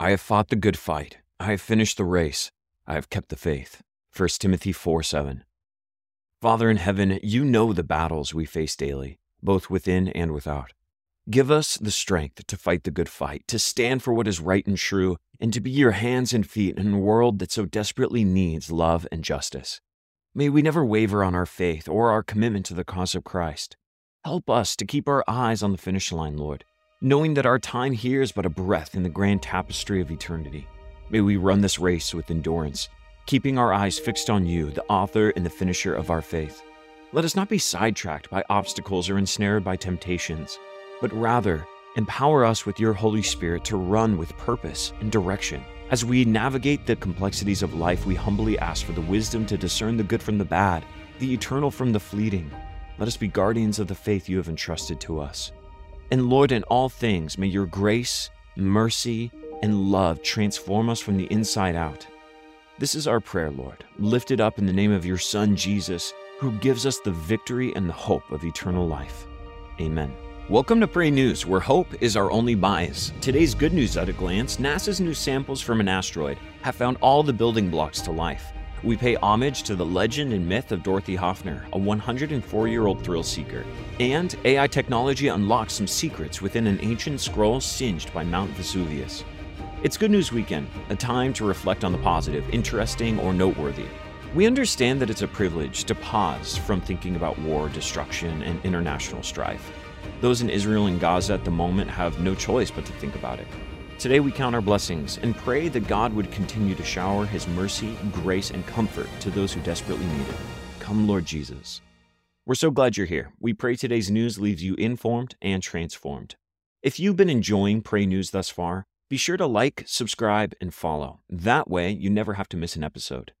I have fought the good fight. I have finished the race. I have kept the faith. 1 Timothy 4 7. Father in heaven, you know the battles we face daily, both within and without. Give us the strength to fight the good fight, to stand for what is right and true, and to be your hands and feet in a world that so desperately needs love and justice. May we never waver on our faith or our commitment to the cause of Christ. Help us to keep our eyes on the finish line, Lord, knowing that our time here is but a breath in the grand tapestry of eternity. May we run this race with endurance, keeping our eyes fixed on you, the author and the finisher of our faith. Let us not be sidetracked by obstacles or ensnared by temptations, but rather empower us with your Holy Spirit to run with purpose and direction. As we navigate the complexities of life, we humbly ask for the wisdom to discern the good from the bad, the eternal from the fleeting. Let us be guardians of the faith you have entrusted to us. And Lord, in all things, may your grace, mercy, and love transform us from the inside out. This is our prayer, Lord, lifted up in the name of your Son, Jesus, who gives us the victory and the hope of eternal life. Amen. Welcome to Pray News, where hope is our only bias. Today's good news at a glance NASA's new samples from an asteroid have found all the building blocks to life. We pay homage to the legend and myth of Dorothy Hoffner, a 104 year old thrill seeker. And AI technology unlocks some secrets within an ancient scroll singed by Mount Vesuvius. It's Good News Weekend, a time to reflect on the positive, interesting, or noteworthy. We understand that it's a privilege to pause from thinking about war, destruction, and international strife. Those in Israel and Gaza at the moment have no choice but to think about it. Today we count our blessings and pray that God would continue to shower his mercy, grace, and comfort to those who desperately need it. Come, Lord Jesus. We're so glad you're here. We pray today's news leaves you informed and transformed. If you've been enjoying Pray News thus far, be sure to like, subscribe, and follow. That way, you never have to miss an episode.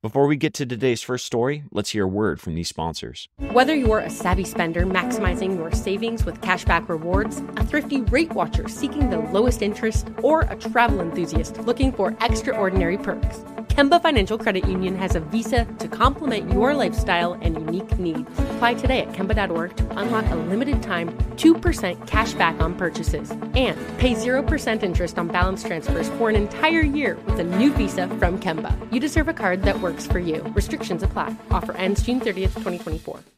Before we get to today's first story, let's hear a word from these sponsors. Whether you're a savvy spender maximizing your savings with cashback rewards, a thrifty rate watcher seeking the lowest interest, or a travel enthusiast looking for extraordinary perks, Kemba Financial Credit Union has a visa to complement your lifestyle and unique needs. Apply today at Kemba.org to unlock a limited time 2% cash back on purchases and pay 0% interest on balance transfers for an entire year with a new visa from Kemba. You deserve a card that works works for you. Restrictions apply. Offer ends June 30th, 2024.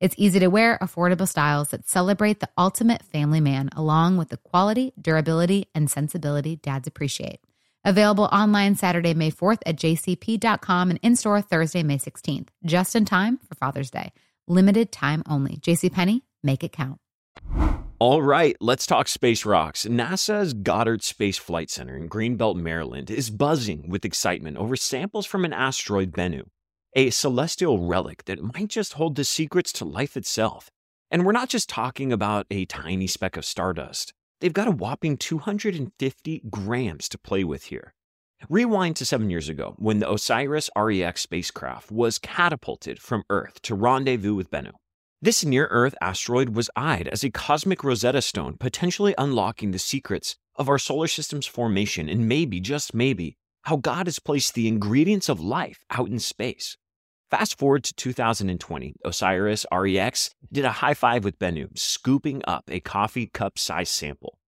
It's easy to wear, affordable styles that celebrate the ultimate family man, along with the quality, durability, and sensibility dads appreciate. Available online Saturday, May 4th at jcp.com and in store Thursday, May 16th, just in time for Father's Day. Limited time only. JCPenney, make it count. All right, let's talk space rocks. NASA's Goddard Space Flight Center in Greenbelt, Maryland is buzzing with excitement over samples from an asteroid Bennu a celestial relic that might just hold the secrets to life itself. And we're not just talking about a tiny speck of stardust. They've got a whopping 250 grams to play with here. Rewind to seven years ago when the OSIRIS REX spacecraft was catapulted from Earth to rendezvous with Bennu. This near Earth asteroid was eyed as a cosmic Rosetta Stone, potentially unlocking the secrets of our solar system's formation and maybe, just maybe, how God has placed the ingredients of life out in space. Fast forward to 2020, Osiris REX did a high five with Bennu, scooping up a coffee cup sized sample.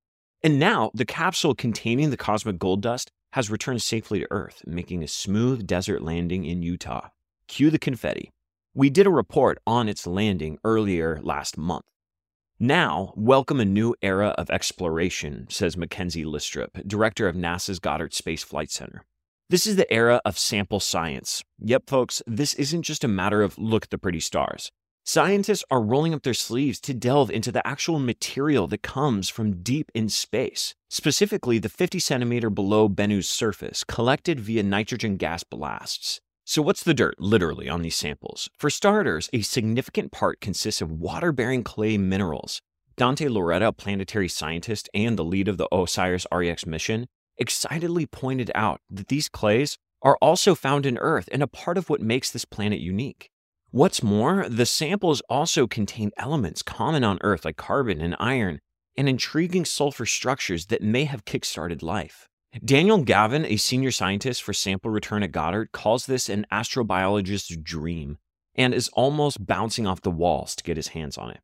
And now the capsule containing the cosmic gold dust has returned safely to Earth, making a smooth desert landing in Utah. Cue the confetti. We did a report on its landing earlier last month. Now, welcome a new era of exploration, says Makenzie Lystrup, director of NASA's Goddard Space Flight Center. This is the era of sample science. Yep, folks, this isn't just a matter of look at the pretty stars. Scientists are rolling up their sleeves to delve into the actual material that comes from deep in space, specifically the 50 centimeter below Bennu's surface, collected via nitrogen gas blasts. So, what's the dirt, literally, on these samples? For starters, a significant part consists of water bearing clay minerals. Dante Lauretta, a planetary scientist and the lead of the OSIRIS REX mission, excitedly pointed out that these clays are also found in Earth and a part of what makes this planet unique. What's more, the samples also contain elements common on Earth like carbon and iron and intriguing sulfur structures that may have kickstarted life. Daniel Glavin, a senior scientist for sample return at Goddard, calls this an astrobiologist's dream and is almost bouncing off the walls to get his hands on it.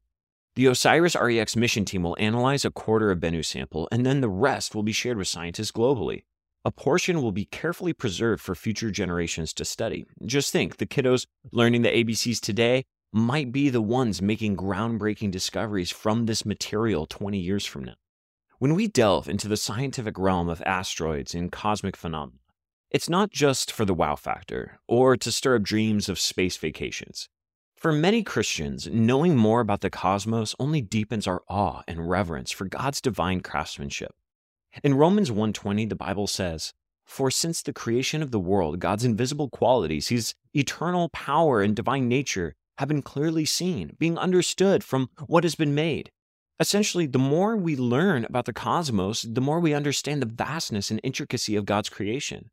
The OSIRIS REX mission team will analyze a quarter of Bennu's sample, and then the rest will be shared with scientists globally. A portion will be carefully preserved for future generations to study. Just think the kiddos learning the ABCs today might be the ones making groundbreaking discoveries from this material 20 years from now. When we delve into the scientific realm of asteroids and cosmic phenomena, it's not just for the wow factor or to stir up dreams of space vacations. For many Christians, knowing more about the cosmos only deepens our awe and reverence for God's divine craftsmanship. In Romans 1:20, the Bible says, "For since the creation of the world, God's invisible qualities, his eternal power and divine nature have been clearly seen, being understood from what has been made." Essentially, the more we learn about the cosmos, the more we understand the vastness and intricacy of God's creation.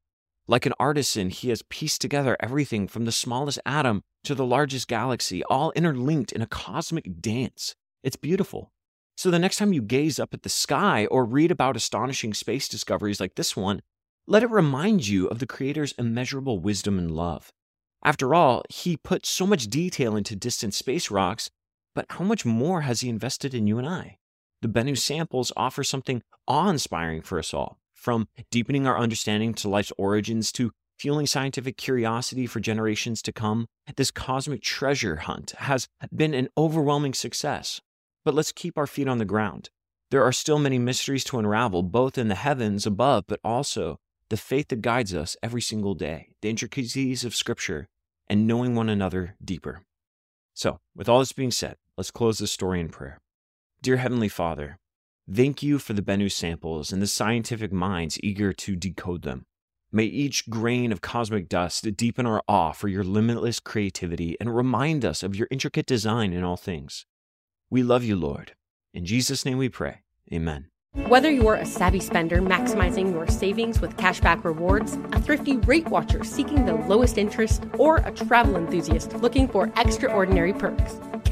Like an artisan, he has pieced together everything from the smallest atom to the largest galaxy, all interlinked in a cosmic dance. It's beautiful. So the next time you gaze up at the sky or read about astonishing space discoveries like this one, let it remind you of the Creator's immeasurable wisdom and love. After all, he put so much detail into distant space rocks, but how much more has he invested in you and I? The Bennu samples offer something awe inspiring for us all from deepening our understanding to life's origins to fueling scientific curiosity for generations to come, this cosmic treasure hunt has been an overwhelming success. But let's keep our feet on the ground. There are still many mysteries to unravel, both in the heavens above, but also the faith that guides us every single day, the intricacies of Scripture, and knowing one another deeper. So, with all this being said, let's close this story in prayer. Dear Heavenly Father, Thank you for the Bennu samples and the scientific minds eager to decode them. May each grain of cosmic dust deepen our awe for your limitless creativity and remind us of your intricate design in all things. We love you, Lord. In Jesus' name we pray. Amen. Whether you're a savvy spender maximizing your savings with cashback rewards, a thrifty rate watcher seeking the lowest interest, or a travel enthusiast looking for extraordinary perks,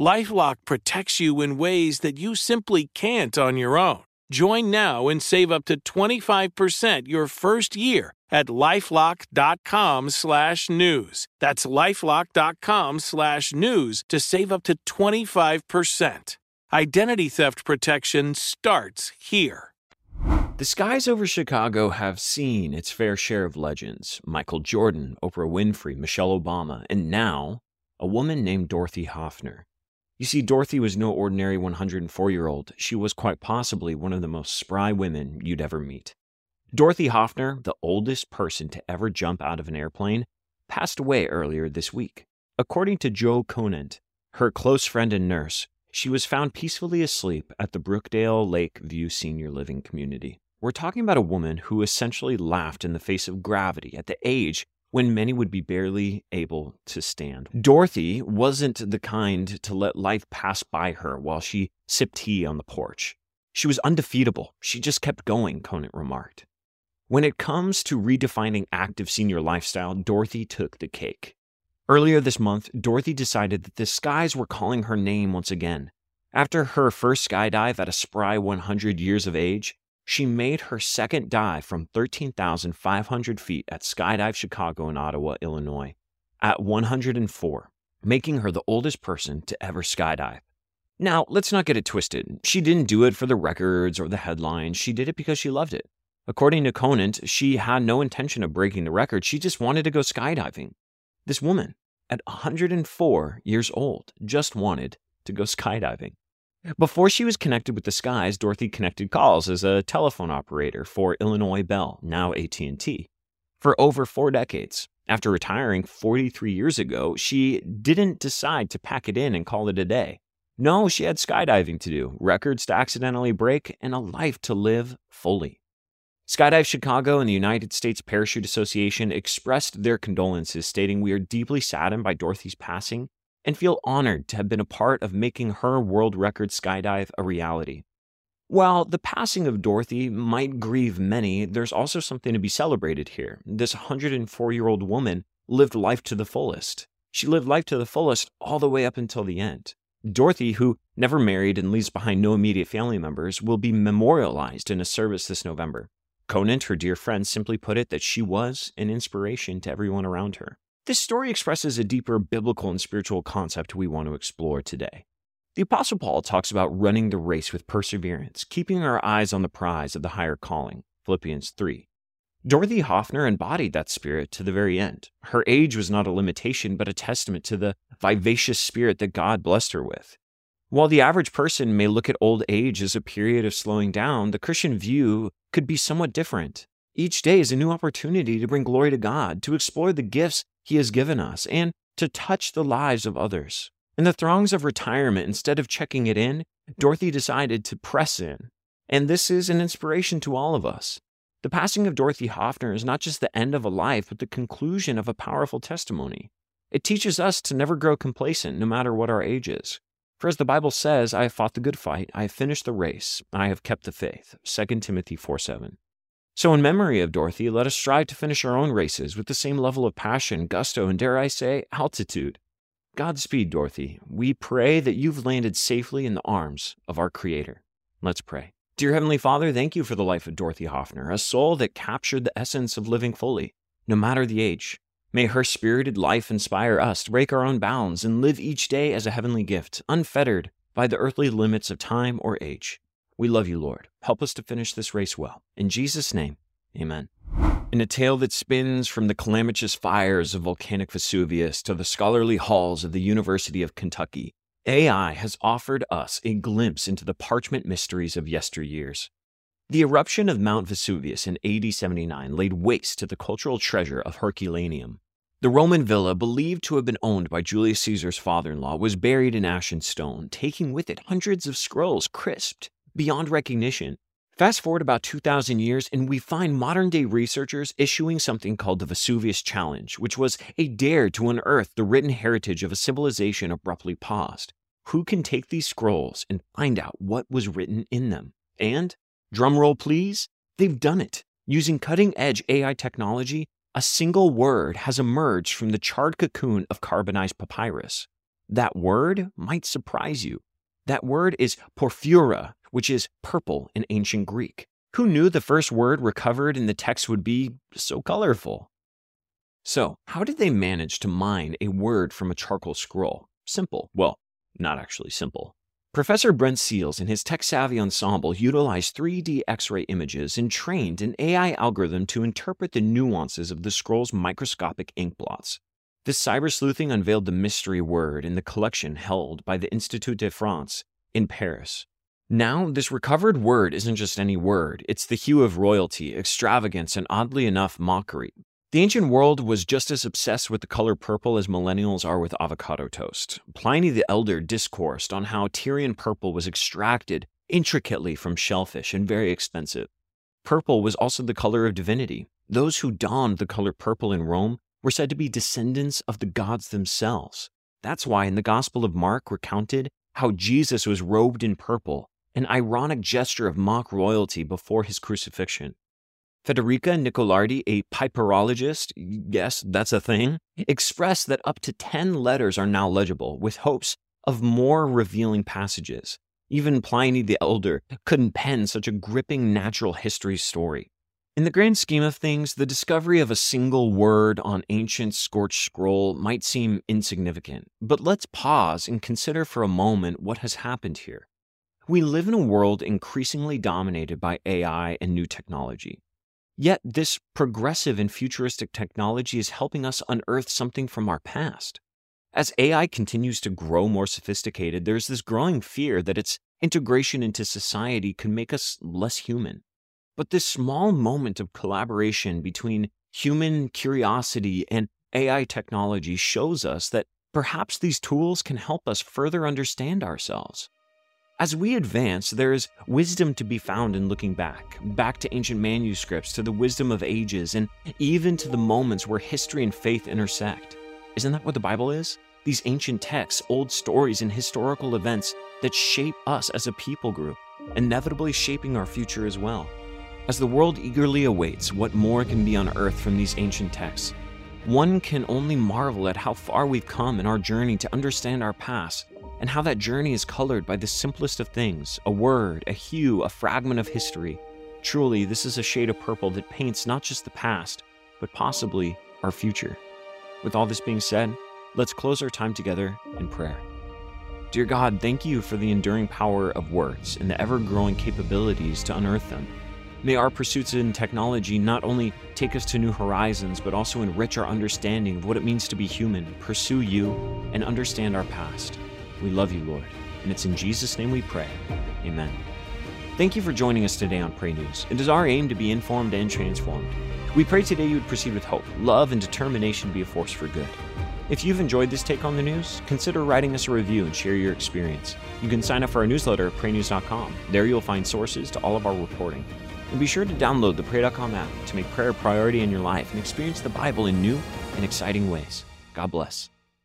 Lifelock protects you in ways that you simply can't on your own. Join now and save up to 25% your first year at lifelock.com slash news. That's lifelock.com slash news to save up to 25%. Identity theft protection starts here. The skies over Chicago have seen its fair share of legends Michael Jordan, Oprah Winfrey, Michelle Obama, and now a woman named Dorothy Hoffner. You see, Dorothy was no ordinary 104 year old. She was quite possibly one of the most spry women you'd ever meet. Dorothy Hoffner, the oldest person to ever jump out of an airplane, passed away earlier this week. According to Joe Conant, her close friend and nurse, she was found peacefully asleep at the Brookdale Lake View Senior Living Community. We're talking about a woman who essentially laughed in the face of gravity at the age when many would be barely able to stand. Dorothy wasn't the kind to let life pass by her while she sipped tea on the porch. She was undefeatable. She just kept going, Conant remarked. When it comes to redefining active senior lifestyle, Dorothy took the cake. Earlier this month, Dorothy decided that the skies were calling her name once again. After her first skydive at a spry 100 years of age, she made her second dive from 13,500 feet at Skydive Chicago in Ottawa, Illinois, at 104, making her the oldest person to ever skydive. Now, let's not get it twisted. She didn't do it for the records or the headlines. She did it because she loved it. According to Conant, she had no intention of breaking the record. She just wanted to go skydiving. This woman, at 104 years old, just wanted to go skydiving. Before she was connected with the skies, Dorothy connected calls as a telephone operator for Illinois Bell, now AT&T. For over 4 decades, after retiring 43 years ago, she didn't decide to pack it in and call it a day. No, she had skydiving to do, records to accidentally break, and a life to live fully. Skydive Chicago and the United States Parachute Association expressed their condolences, stating, We are deeply saddened by Dorothy's passing and feel honored to have been a part of making her world record skydive a reality. While the passing of Dorothy might grieve many, there's also something to be celebrated here. This 104 year old woman lived life to the fullest. She lived life to the fullest all the way up until the end. Dorothy, who never married and leaves behind no immediate family members, will be memorialized in a service this November. Conant, her dear friend, simply put it that she was an inspiration to everyone around her. This story expresses a deeper biblical and spiritual concept we want to explore today. The Apostle Paul talks about running the race with perseverance, keeping our eyes on the prize of the higher calling. Philippians 3. Dorothy Hoffner embodied that spirit to the very end. Her age was not a limitation, but a testament to the vivacious spirit that God blessed her with. While the average person may look at old age as a period of slowing down, the Christian view could be somewhat different. Each day is a new opportunity to bring glory to God, to explore the gifts he has given us and to touch the lives of others. In the throngs of retirement, instead of checking it in, Dorothy decided to press in. And this is an inspiration to all of us. The passing of Dorothy Hoffner is not just the end of a life, but the conclusion of a powerful testimony. It teaches us to never grow complacent, no matter what our age is. For as the Bible says, I have fought the good fight, I have finished the race, I have kept the faith. 2 Timothy 4 7. So, in memory of Dorothy, let us strive to finish our own races with the same level of passion, gusto, and dare I say, altitude. Godspeed, Dorothy. We pray that you've landed safely in the arms of our Creator. Let's pray. Dear Heavenly Father, thank you for the life of Dorothy Hoffner, a soul that captured the essence of living fully, no matter the age. May her spirited life inspire us to break our own bounds and live each day as a heavenly gift, unfettered by the earthly limits of time or age. We love you, Lord. Help us to finish this race well. In Jesus' name, amen. In a tale that spins from the calamitous fires of volcanic Vesuvius to the scholarly halls of the University of Kentucky, AI has offered us a glimpse into the parchment mysteries of yesteryears. The eruption of Mount Vesuvius in AD 79 laid waste to the cultural treasure of Herculaneum. The Roman villa, believed to have been owned by Julius Caesar's father in law, was buried in ash and stone, taking with it hundreds of scrolls crisped beyond recognition. Fast forward about 2,000 years, and we find modern day researchers issuing something called the Vesuvius Challenge, which was a dare to unearth the written heritage of a civilization abruptly paused. Who can take these scrolls and find out what was written in them? And, drumroll please, they've done it. Using cutting edge AI technology, a single word has emerged from the charred cocoon of carbonized papyrus. That word might surprise you. That word is porphyra, which is purple in ancient Greek. Who knew the first word recovered in the text would be so colorful? So, how did they manage to mine a word from a charcoal scroll? Simple. Well, not actually simple. Professor Brent Seales and his tech savvy ensemble utilized 3D X ray images and trained an AI algorithm to interpret the nuances of the scroll's microscopic ink blots. This cyber sleuthing unveiled the mystery word in the collection held by the Institut de France in Paris. Now, this recovered word isn't just any word, it's the hue of royalty, extravagance, and oddly enough, mockery. The ancient world was just as obsessed with the color purple as millennials are with avocado toast. Pliny the Elder discoursed on how Tyrian purple was extracted intricately from shellfish and very expensive. Purple was also the color of divinity. Those who donned the color purple in Rome were said to be descendants of the gods themselves. That's why in the Gospel of Mark recounted how Jesus was robed in purple, an ironic gesture of mock royalty before his crucifixion. Federica Nicolardi, a papyrologist, yes, that's a thing, expressed that up to 10 letters are now legible, with hopes of more revealing passages. Even Pliny the Elder couldn't pen such a gripping natural history story. In the grand scheme of things, the discovery of a single word on ancient scorched scroll might seem insignificant, but let's pause and consider for a moment what has happened here. We live in a world increasingly dominated by AI and new technology. Yet, this progressive and futuristic technology is helping us unearth something from our past. As AI continues to grow more sophisticated, there's this growing fear that its integration into society can make us less human. But this small moment of collaboration between human curiosity and AI technology shows us that perhaps these tools can help us further understand ourselves. As we advance, there is wisdom to be found in looking back, back to ancient manuscripts, to the wisdom of ages, and even to the moments where history and faith intersect. Isn't that what the Bible is? These ancient texts, old stories, and historical events that shape us as a people group, inevitably shaping our future as well. As the world eagerly awaits what more can be unearthed from these ancient texts, one can only marvel at how far we've come in our journey to understand our past and how that journey is colored by the simplest of things a word, a hue, a fragment of history. Truly, this is a shade of purple that paints not just the past, but possibly our future. With all this being said, let's close our time together in prayer. Dear God, thank you for the enduring power of words and the ever growing capabilities to unearth them. May our pursuits in technology not only take us to new horizons, but also enrich our understanding of what it means to be human, pursue you, and understand our past. We love you, Lord, and it's in Jesus' name we pray. Amen. Thank you for joining us today on Pray News. It is our aim to be informed and transformed. We pray today you would proceed with hope, love, and determination to be a force for good. If you've enjoyed this take on the news, consider writing us a review and share your experience. You can sign up for our newsletter at praynews.com. There you'll find sources to all of our reporting. And be sure to download the Pray.com app to make prayer a priority in your life and experience the Bible in new and exciting ways. God bless.